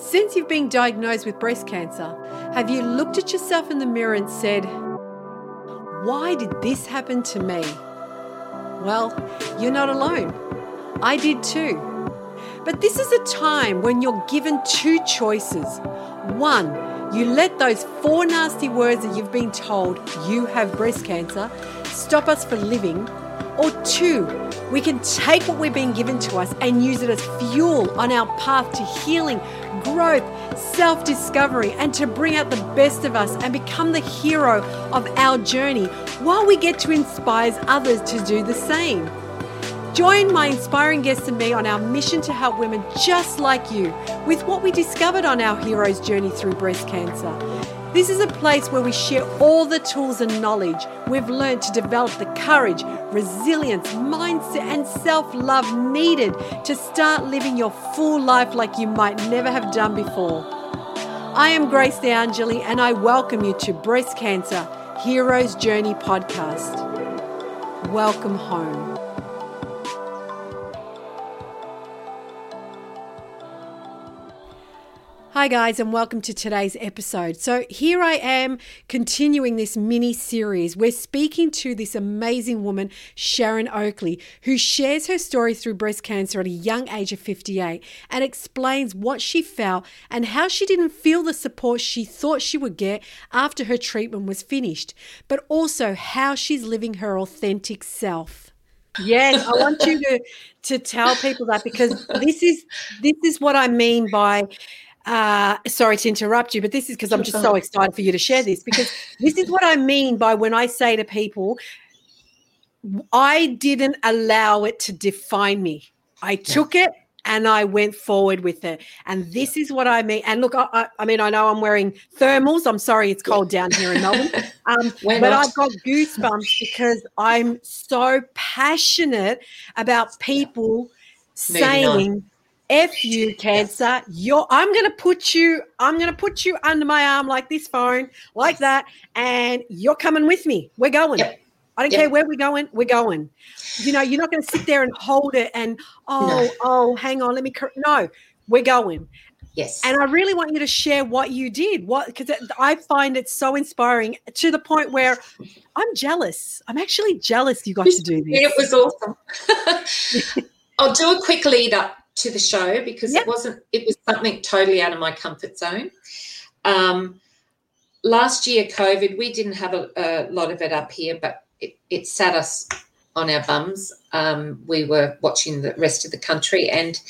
Since you've been diagnosed with breast cancer, have you looked at yourself in the mirror and said, Why did this happen to me? Well, you're not alone. I did too. But this is a time when you're given two choices. One, you let those four nasty words that you've been told you have breast cancer stop us from living. Or two, we can take what we're being given to us and use it as fuel on our path to healing, growth, self discovery, and to bring out the best of us and become the hero of our journey while we get to inspire others to do the same. Join my inspiring guests and me on our mission to help women just like you with what we discovered on our hero's journey through breast cancer. This is a place where we share all the tools and knowledge we've learned to develop the courage, resilience, mindset, and self love needed to start living your full life like you might never have done before. I am Grace DeAngeli, and I welcome you to Breast Cancer Heroes Journey podcast. Welcome home. Hi, guys, and welcome to today's episode. So, here I am continuing this mini series. We're speaking to this amazing woman, Sharon Oakley, who shares her story through breast cancer at a young age of 58 and explains what she felt and how she didn't feel the support she thought she would get after her treatment was finished, but also how she's living her authentic self. Yes, I want you to to tell people that because this is this is what I mean by uh, sorry to interrupt you, but this is because I'm just so excited for you to share this because this is what I mean by when I say to people, I didn't allow it to define me. I took it and I went forward with it. And this is what I mean. And look, I, I mean, I know I'm wearing thermals. I'm sorry it's cold down here in Melbourne. Um, but I've got goosebumps because I'm so passionate about people saying F you, cancer. You're I'm gonna put you, I'm gonna put you under my arm like this phone, like that, and you're coming with me. We're going. Yep. I don't yep. care where we're going, we're going. You know, you're not gonna sit there and hold it and oh, no. oh, hang on, let me no, we're going. Yes. And I really want you to share what you did. What because I find it so inspiring to the point where I'm jealous. I'm actually jealous you got to do this. It was awesome. I'll do a quick lead up to the show because yep. it wasn't it was something totally out of my comfort zone um, last year covid we didn't have a, a, lot of it up here but it, it sat us on our bums um, we were watching the rest of the country and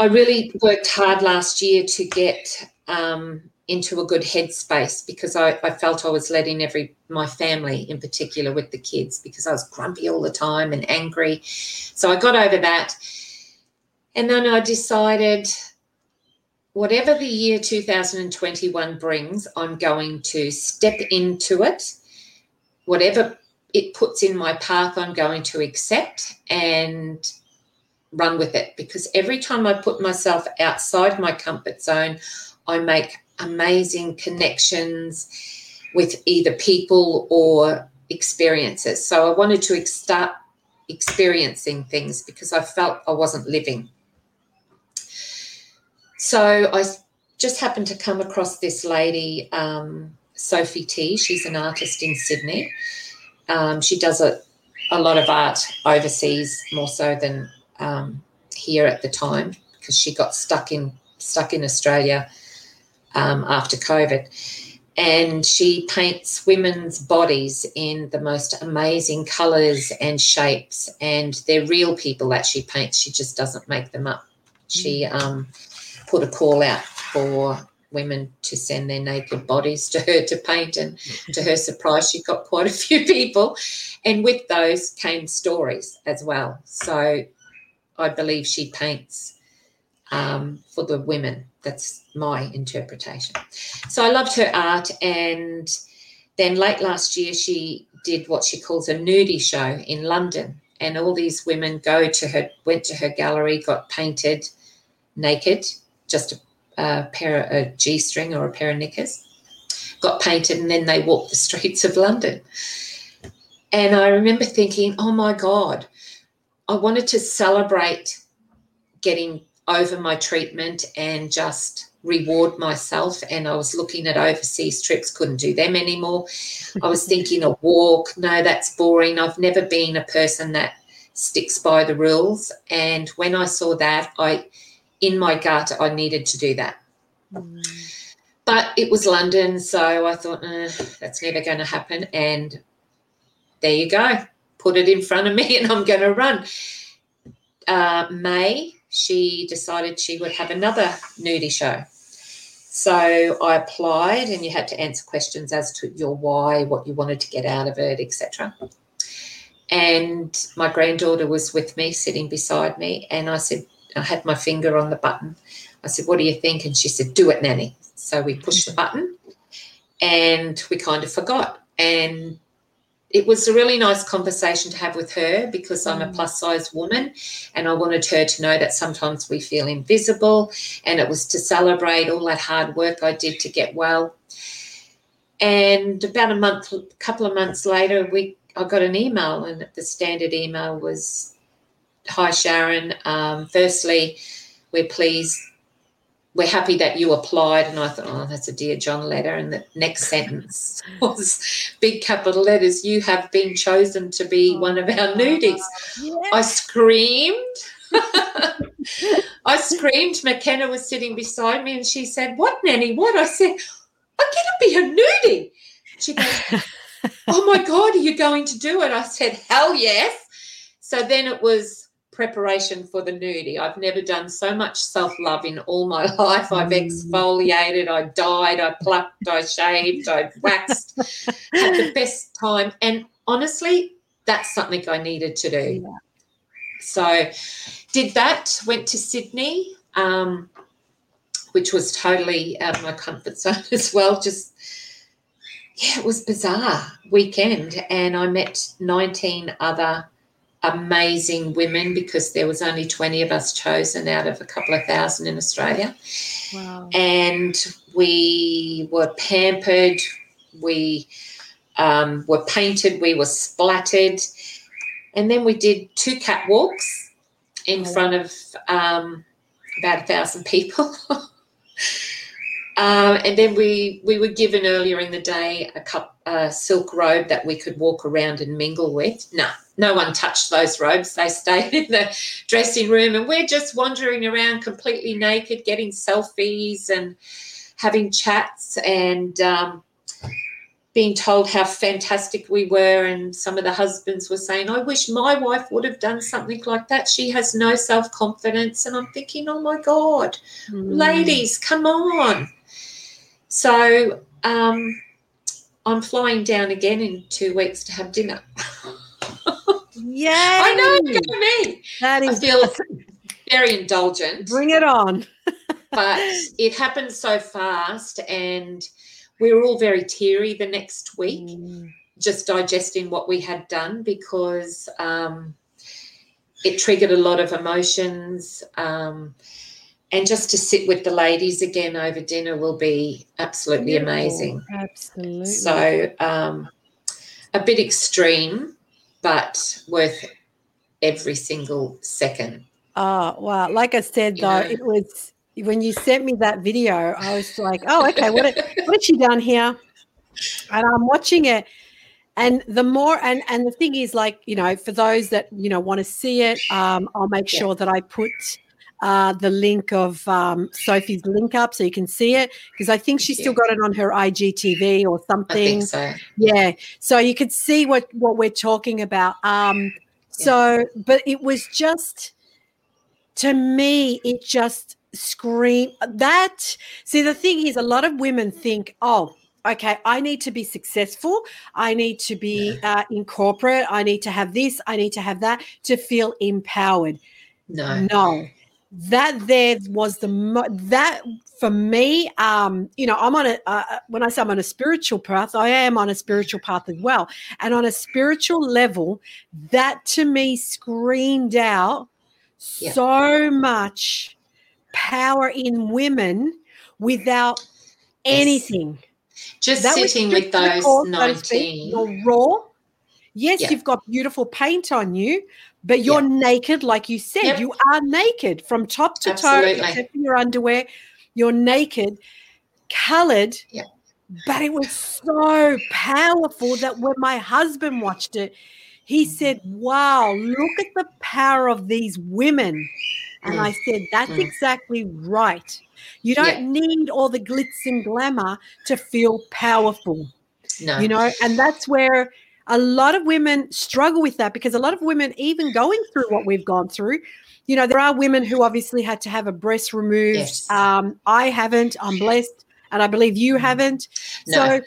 i really worked hard last year to get um, into a good headspace because I, I, felt I was letting every my family in particular with the kids because I was grumpy all the time and angry. So I got over that and then I decided whatever the year 2021 brings, I'm going to step into it. Whatever it puts in my path, I'm going to accept and run with it because every time I put myself outside my comfort zone, I make amazing connections with either people or experiences. So I wanted to start experiencing things because I felt I wasn't living. So I just happened to come across this lady, um, Sophie Tea. She's an artist in Sydney. Um, she does a, a lot of art overseas, more so than um, here at the time, because she got stuck in stuck in Australia um, after COVID. And she paints women's bodies in the most amazing colours and shapes, and they're real people that she paints. She just doesn't make them up. She mm. um, put a call out for women to send their naked bodies to her to paint. And to her surprise, she got quite a few people. And with those came stories as well. So I believe she paints um, for the women. That's my interpretation. So I loved her art. And then late last year, she did what she calls a nudie show in London. And all these women go to her, went to her gallery, got painted naked just a, a pair of a G string or a pair of knickers, got painted, and then they walked the streets of London. And I remember thinking, oh my God, I wanted to celebrate getting over my treatment and just reward myself. And I was looking at overseas trips, couldn't do them anymore. I was thinking a walk, no, that's boring. I've never been a person that sticks by the rules. And when I saw that, I, in my gut, I needed to do that. Mm. But it was London, so I thought, eh, that's never going to happen. And there you go. Put it in front of me, and I'm going to run. Uh, May, she decided she would have another nudie show. So I applied, and you had to answer questions as to your why, what you wanted to get out of it, etc. And my granddaughter was with me, sitting beside me, and I said, I had my finger on the button. I said, What do you think? And she said, Do it, Nanny. So we pushed the button and we kind of forgot. And it was a really nice conversation to have with her because I'm a mm. plus size woman and I wanted her to know that sometimes we feel invisible. And it was to celebrate all that hard work I did to get well. And about a month, a couple of months later, we I got an email, and the standard email was, "Hi Sharon. Um, firstly, we're pleased. We're happy that you applied." And I thought, "Oh, that's a dear John letter." And the next sentence was big capital letters. You have been chosen to be oh, one of our nudies. I screamed. I screamed. McKenna was sitting beside me, and she said, "What, Nanny? What?" I said, "I'm going to be a nudie." She goes oh my God, are you going to do it? I said, hell yes. So then it was preparation for the nudie. I've never done so much self love in all my life. I've mm. exfoliated, I dyed, I plucked, I shaved, I waxed, had the best time. And honestly, that's something I needed to do. Yeah. So did that, went to Sydney, um, which was totally out of my comfort zone as well, just yeah, it was bizarre weekend, and I met 19 other amazing women because there was only 20 of us chosen out of a couple of thousand in Australia. Wow. And we were pampered, we um, were painted, we were splattered, and then we did two catwalks in oh. front of um, about a thousand people. Um, and then we we were given earlier in the day a cup a silk robe that we could walk around and mingle with. No, no one touched those robes. They stayed in the dressing room, and we're just wandering around completely naked, getting selfies and having chats and um, being told how fantastic we were. And some of the husbands were saying, "I wish my wife would have done something like that. She has no self confidence." And I'm thinking, "Oh my God, mm. ladies, come on!" So um, I'm flying down again in two weeks to have dinner. yeah, I know. Me. That is. I feel very indulgent. Bring it on. but it happened so fast, and we were all very teary the next week, mm. just digesting what we had done because um, it triggered a lot of emotions. Um, and just to sit with the ladies again over dinner will be absolutely Beautiful. amazing. Absolutely. So, um, a bit extreme, but worth every single second. Oh, wow. Like I said, though, it was when you sent me that video, I was like, oh, okay, what, what has she done here? And I'm watching it. And the more, and and the thing is, like, you know, for those that, you know, want to see it, um, I'll make sure that I put uh, the link of um, Sophie's link up so you can see it because I think she's still got it on her IGTV or something. so. Yeah, so you could see what what we're talking about. Um, so, yeah. but it was just to me, it just screamed that. See, the thing is, a lot of women think, oh, okay, I need to be successful. I need to be uh, in corporate. I need to have this. I need to have that to feel empowered. No, no, that there was the mo- that for me um you know i'm on a uh, uh, when i say i'm on a spiritual path i am on a spiritual path as well and on a spiritual level that to me screamed out yeah. so much power in women without anything just that sitting with those 19 you're raw yes yeah. you've got beautiful paint on you but you're naked, like you said. Yep. You are naked from top to Absolutely. toe, except for your underwear. You're naked, colored. Yep. But it was so powerful that when my husband watched it, he said, Wow, look at the power of these women. And. I said, That's mm. exactly right. You don't yeah. need all the glitz and glamour to feel powerful. No. You know, and that's where a lot of women struggle with that because a lot of women, even going through what we've gone through, you know, there are women who obviously had to have a breast removed. Yes. Um, I haven't, I'm blessed, and I believe you mm. haven't. No. So,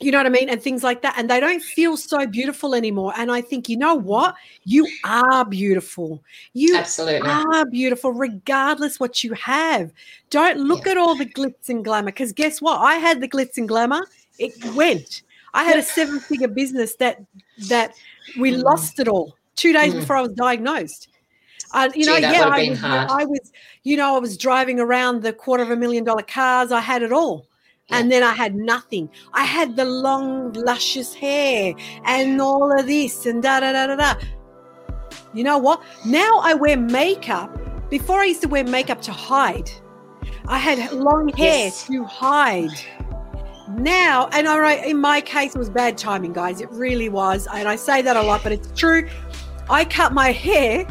you know what I mean? And things like that. And they don't feel so beautiful anymore. And I think, you know what? You are beautiful. You Absolutely. are beautiful, regardless what you have. Don't look yeah. at all the glitz and glamour. Because guess what? I had the glitz and glamour. It went. I had a seven figure business that that we mm. lost it all two days mm. before I was diagnosed. Uh, you Gee, know, yeah, I was, I was, you know, I was driving around the quarter of a million dollar cars. I had it all. And then I had nothing. I had the long, luscious hair and all of this and da da da da da. You know what? Now I wear makeup. Before I used to wear makeup to hide. I had long hair yes. to hide now, and right, in my case, it was bad timing, guys. It really was. And I say that a lot, but it's true. I cut my hair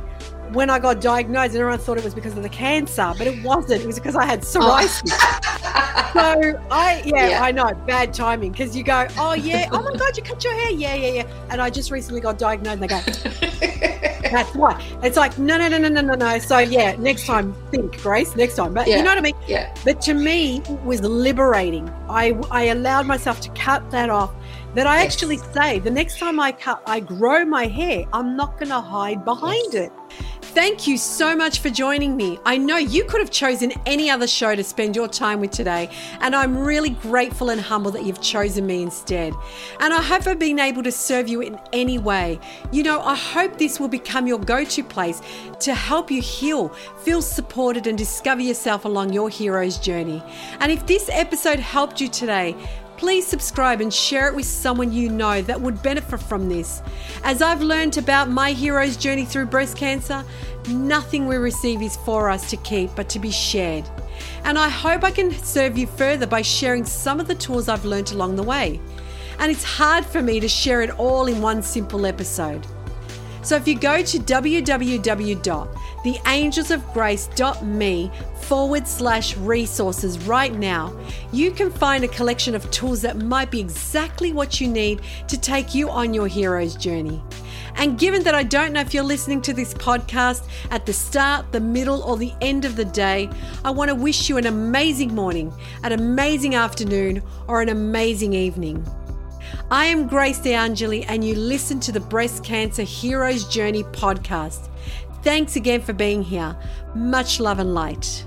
when I got diagnosed, and everyone thought it was because of the cancer, but it wasn't. It was because I had oh. psoriasis. Oh. so I, yeah, yeah, I know, bad timing because you go, oh yeah, oh my god, you cut your hair, yeah, yeah, yeah, and I just recently got diagnosed, and they go. That's why. It's like, no, no, no, no, no, no, no. So, yeah, next time, think, Grace, next time. But yeah. you know what I mean? Yeah. But to me, it was liberating. I, I allowed myself to cut that off. That I yes. actually say, the next time I cut, I grow my hair, I'm not going to hide behind yes. it. Thank you so much for joining me. I know you could have chosen any other show to spend your time with today, and I'm really grateful and humble that you've chosen me instead. And I hope I've been able to serve you in any way. You know, I hope this will become your go to place to help you heal, feel supported, and discover yourself along your hero's journey. And if this episode helped you today, please subscribe and share it with someone you know that would benefit from this. As I've learned about my hero's journey through breast cancer, nothing we receive is for us to keep but to be shared. And I hope I can serve you further by sharing some of the tools I've learned along the way. And it's hard for me to share it all in one simple episode. So if you go to www.theangelsofgrace.me forward slash resources right now, you can find a collection of tools that might be exactly what you need to take you on your hero's journey. And given that I don't know if you're listening to this podcast at the start, the middle, or the end of the day, I want to wish you an amazing morning, an amazing afternoon, or an amazing evening. I am Grace DeAngeli, and you listen to the Breast Cancer Heroes Journey podcast. Thanks again for being here. Much love and light.